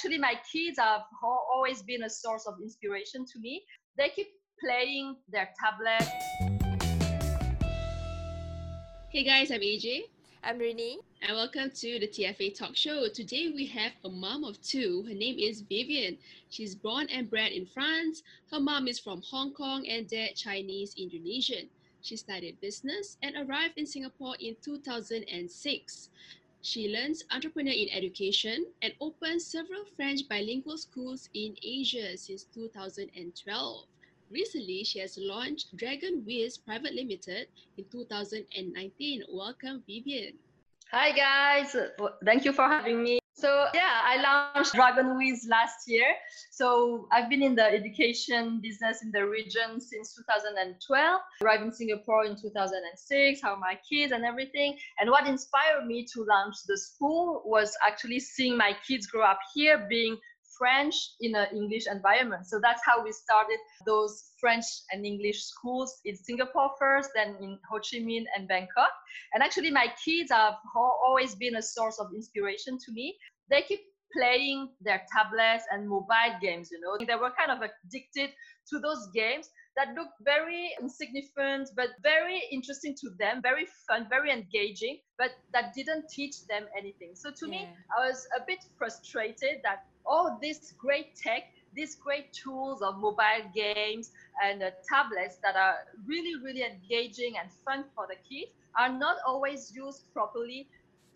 Actually, my kids have always been a source of inspiration to me. They keep playing their tablet. Hey guys, I'm AJ. I'm Renee. And welcome to the TFA Talk Show. Today we have a mom of two. Her name is Viviane. She's born and bred in France. Her mom is from Hong Kong and dad Chinese Indonesian. She studied business and arrived in Singapore in 2006. She learns entrepreneur in education and opens several French bilingual schools in Asia since 2012. Recently, she has launched Dragon Wiz Private Limited in 2019. Welcome, Vivian. Hi, guys. Thank you for having me. So yeah, I launched Dragon Whiz last year. So I've been in the education business in the region since 2012. Arrived in Singapore in 2006. How my kids and everything. And what inspired me to launch the school was actually seeing my kids grow up here, being French in an English environment. So that's how we started those French and English schools in Singapore first, then in Ho Chi Minh and Bangkok. And actually, my kids have always been a source of inspiration to me. They keep playing their tablets and mobile games, you know. They were kind of addicted to those games that looked very insignificant, but very interesting to them, very fun, very engaging, but that didn't teach them anything. So to yeah. me, I was a bit frustrated that all this great tech, these great tools of mobile games and uh, tablets that are really, really engaging and fun for the kids are not always used properly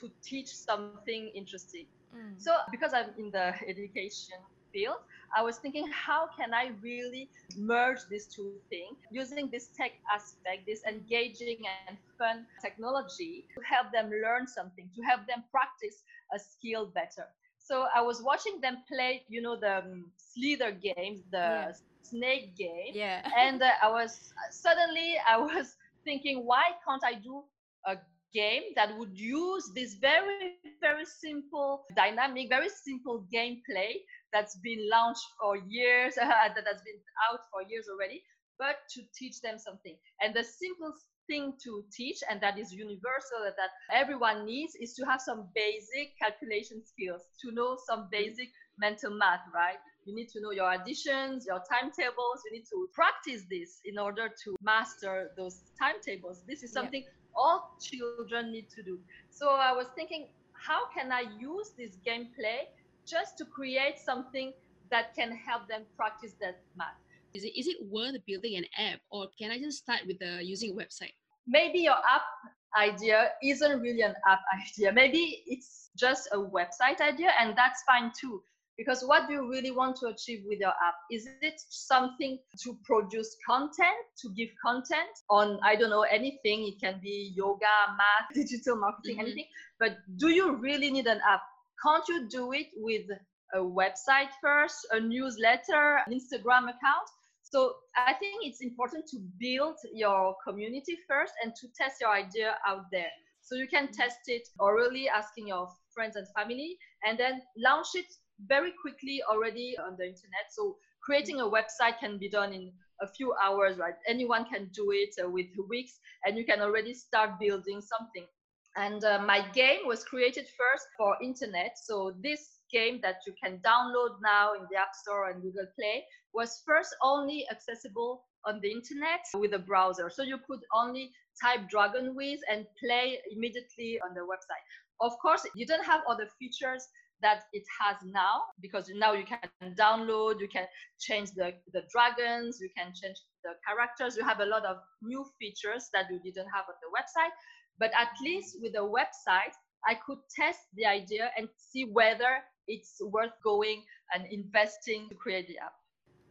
to teach something interesting. Mm. So because I'm in the education field, I was thinking, how can I really merge these two things using this tech aspect, this engaging and fun technology to help them learn something, to help them practice a skill better. So I was watching them play, you know, the um, Slither games, the yeah. snake game. Yeah. and uh, I was suddenly I was thinking, why can't I do a game that would use this very very simple dynamic, very simple gameplay that's been launched for years, that has been out for years already, but to teach them something. And the simplest thing to teach, and that is universal, that everyone needs, is to have some basic calculation skills, to know some basic mental math, right? You need to know your additions, your timetables. You need to practice this in order to master those timetables. This is something yeah. All children need to do. So I was thinking, how can I use this gameplay just to create something that can help them practice that math? Is it, is it worth building an app or can I just start with the, using a website? Maybe your app idea isn't really an app idea. Maybe it's just a website idea and that's fine too. Because what do you really want to achieve with your app? Is it something to produce content, to give content on, I don't know, anything? It can be yoga, math, digital marketing, mm-hmm. anything. But do you really need an app? Can't you do it with a website first, a newsletter, an Instagram account? So I think it's important to build your community first and to test your idea out there. So you can test it orally, asking your friends and family, and then launch it very quickly already on the internet. So creating a website can be done in a few hours, right? Anyone can do it uh, with weeks, and you can already start building something. And uh, my game was created first for internet. So this game that you can download now in the App Store and Google Play was first only accessible on the internet with a browser. So you could only type Dragon Whiz and play immediately on the website. Of course, you don't have the features that it has now because now you can download, you can change the, the dragons, you can change the characters. You have a lot of new features that you didn't have on the website. But at least with the website, I could test the idea and see whether it's worth going and investing to create the app.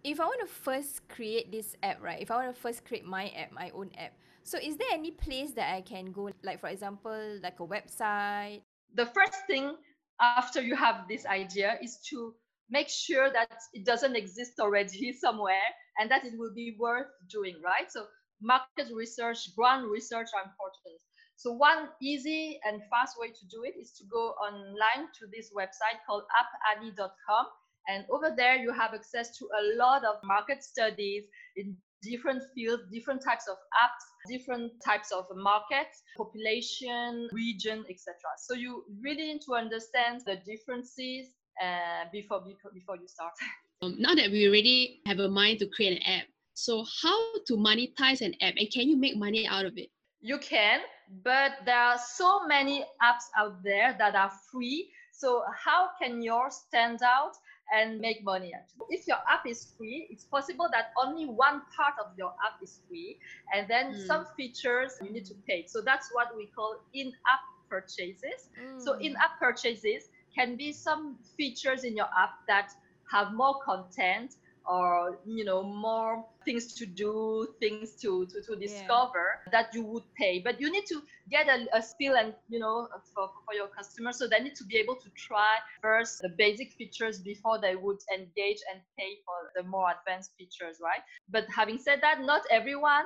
If I want to first create this app, right? If I want to first create my app, my own app, so is there any place that I can go, like for example, like a website? The first thing after you have this idea is to make sure that it doesn't exist already somewhere and that it will be worth doing, right? So market research, ground research are important. So one easy and fast way to do it is to go online to this website called appannie.com. And over there, you have access to a lot of market studies in different fields, different types of apps, different types of markets, population, region, etc. So you really need to understand the differences uh, before, before before you start. Um, now that we already have a mind to create an app, so how to monetize an app and can you make money out of it? You can, but there are so many apps out there that are free. So how can yours stand out and make money actually? If your app is free, it's possible that only one part of your app is free and then mm. some features you need to pay. So that's what we call in-app purchases. Mm. So in-app purchases can be some features in your app that have more content or you know more things to do things to to, to discover yeah. that you would pay. But you need to get a, a skill and you know for, for your customers. So they need to be able to try first the basic features before they would engage and pay for the more advanced features right? But having said that not everyone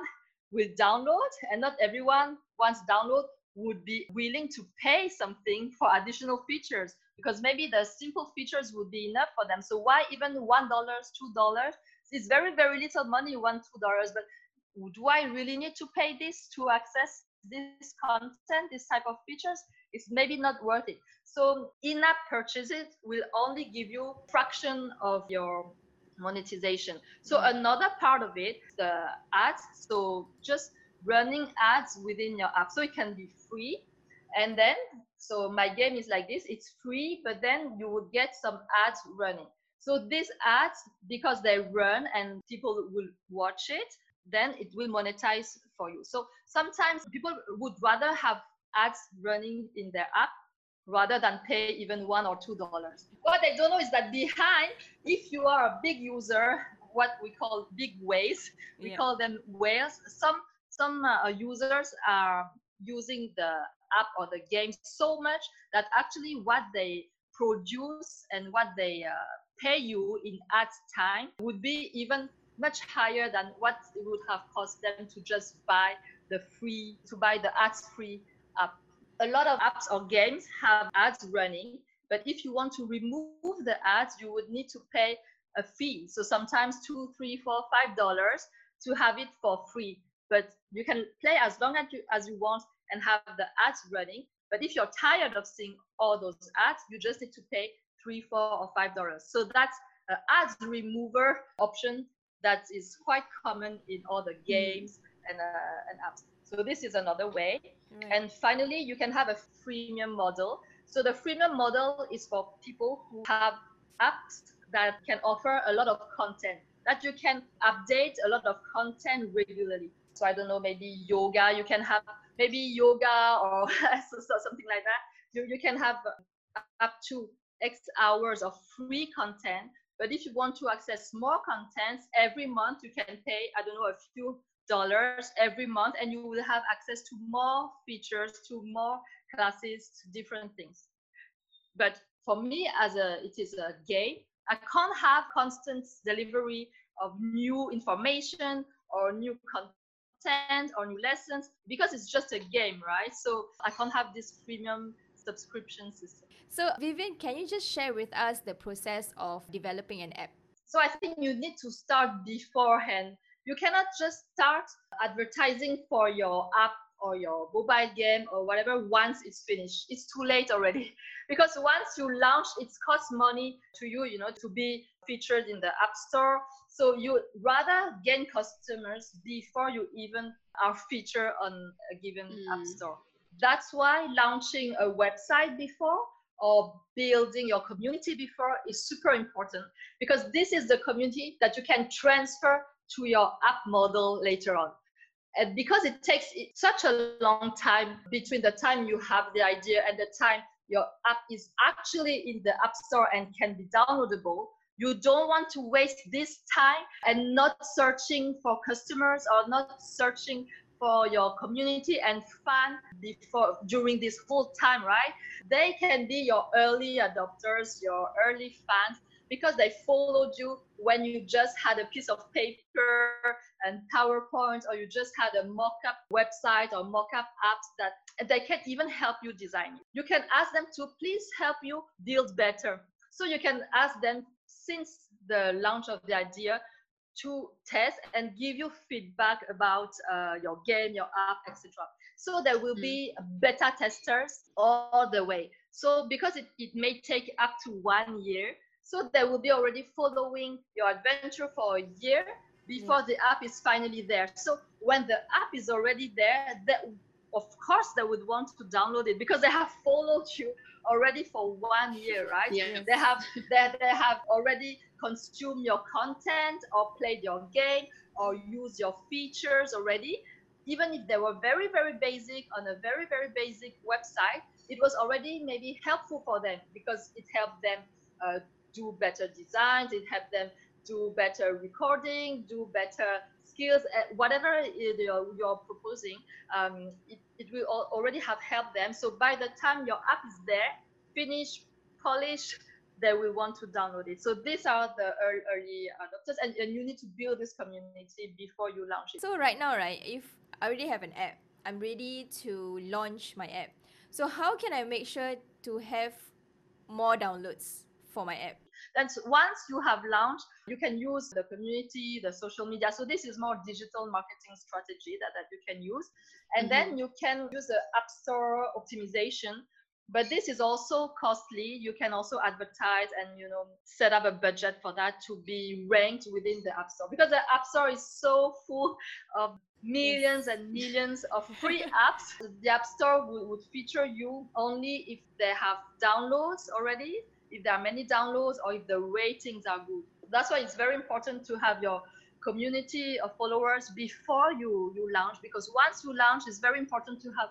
will download and not everyone once download would be willing to pay something for additional features because maybe the simple features would be enough for them. So why even one dollars, two dollars? It's very very little money, one two dollars. But do I really need to pay this to access this content, this type of features? It's maybe not worth it. So in-app purchases will only give you fraction of your monetization. So mm-hmm. another part of it, the ads. So just running ads within your app. So it can be free. And then so my game is like this it's free but then you would get some ads running so these ads because they run and people will watch it then it will monetize for you so sometimes people would rather have ads running in their app rather than pay even one or two dollars what they don't know is that behind if you are a big user what we call big whales we yeah. call them whales some some uh, users are using the app or the game so much that actually what they produce and what they uh, pay you in ad time would be even much higher than what it would have cost them to just buy the free to buy the ads free app. A lot of apps or games have ads running but if you want to remove the ads you would need to pay a fee. So sometimes two three four five dollars to have it for free but you can play as long as you as you want and have the ads running. But if you're tired of seeing all those ads, you just need to pay three, four, or five dollars. So that's an ads remover option that is quite common in all the hmm. games and, uh, and apps. So this is another way. Right. And finally, you can have a freemium model. So the freemium model is for people who have apps that can offer a lot of content that you can update a lot of content regularly. So I don't know, maybe yoga, you can have maybe yoga or something like that. You, you can have up to X hours of free content. But if you want to access more content every month, you can pay, I don't know, a few dollars every month, and you will have access to more features, to more classes, to different things. But for me, as a it is a game, I can't have constant delivery of new information or new content content or new lessons because it's just a game, right? So I can't have this premium subscription system. So Viviane, can you just share with us the process of developing an app? So I think you need to start beforehand. You cannot just start advertising for your app or your mobile game or whatever once it's finished. It's too late already because once you launch, it costs money to you, you know, to be featured in the app store. So you rather gain customers before you even are featured on a given mm. app store. That's why launching a website before or building your community before is super important because this is the community that you can transfer to your app model later on. And because it takes such a long time between the time you have the idea and the time your app is actually in the app store and can be downloadable, you don't want to waste this time and not searching for customers or not searching for your community and fan before during this whole time right they can be your early adopters your early fans because they followed you when you just had a piece of paper and PowerPoint, or you just had a mock-up website or mock-up apps that they can even help you design. You can ask them to please help you build better. So you can ask them since the launch of the idea, to test and give you feedback about uh, your game, your app, etc. So there will mm. be beta testers all the way. So because it, it may take up to one year, so they will be already following your adventure for a year before yeah. the app is finally there. So when the app is already there, that of course they would want to download it because they have followed you already for one year, right? Yeah. They have they, they have already consumed your content or played your game or used your features already. Even if they were very, very basic on a very, very basic website, it was already maybe helpful for them because it helped them uh, do better designs, it helped them do better recording, do better skills, uh, whatever you're, you're proposing, um, it, it will already have helped them. So by the time your app is there, finished, polished, they will want to download it. So these are the early, adopters, and, and you need to build this community before you launch it. So right now, right, if I already have an app, I'm ready to launch my app. So how can I make sure to have more downloads for my app? And so once you have launched, you can use the community, the social media. So this is more digital marketing strategy that, that you can use. And mm-hmm. then you can use the App Store optimization but this is also costly you can also advertise and you know set up a budget for that to be ranked within the app store because the app store is so full of millions and millions of free apps the app store would, would feature you only if they have downloads already if there are many downloads or if the ratings are good that's why it's very important to have your community of followers before you you launch because once you launch it's very important to have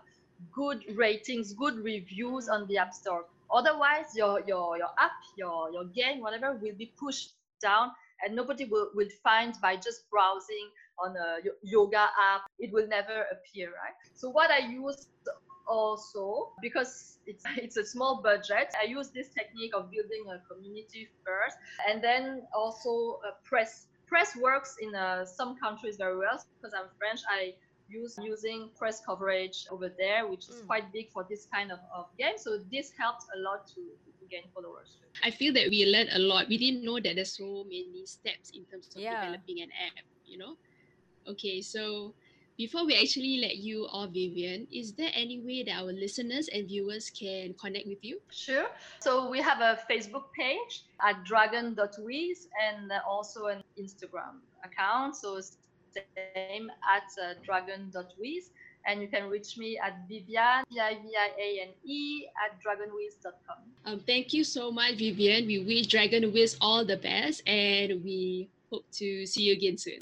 good ratings, good reviews on the App Store. Otherwise, your your your app, your your game, whatever, will be pushed down, and nobody will will find by just browsing on a yoga app. It will never appear, right? So what I use also because it's it's a small budget i use this technique of building a community first and then also uh, press press works in uh, some countries very well because i'm french i use using press coverage over there, which is mm. quite big for this kind of, of game. So this helps a lot to, to gain followers. I feel that we learned a lot. We didn't know that there's so many steps in terms of yeah. developing an app, you know? Okay, so before we actually let you off, Viviane, is there any way that our listeners and viewers can connect with you? Sure. So we have a Facebook page at dragon.wiz and also an Instagram account. So same at uh, dragon.wiz. And you can reach me at Viviane, V-I-V-I-A-N-E, at dragonwiz.com. Um, thank you so much, Viviane. We wish Dragon Whiz all the best and we hope to see you again soon.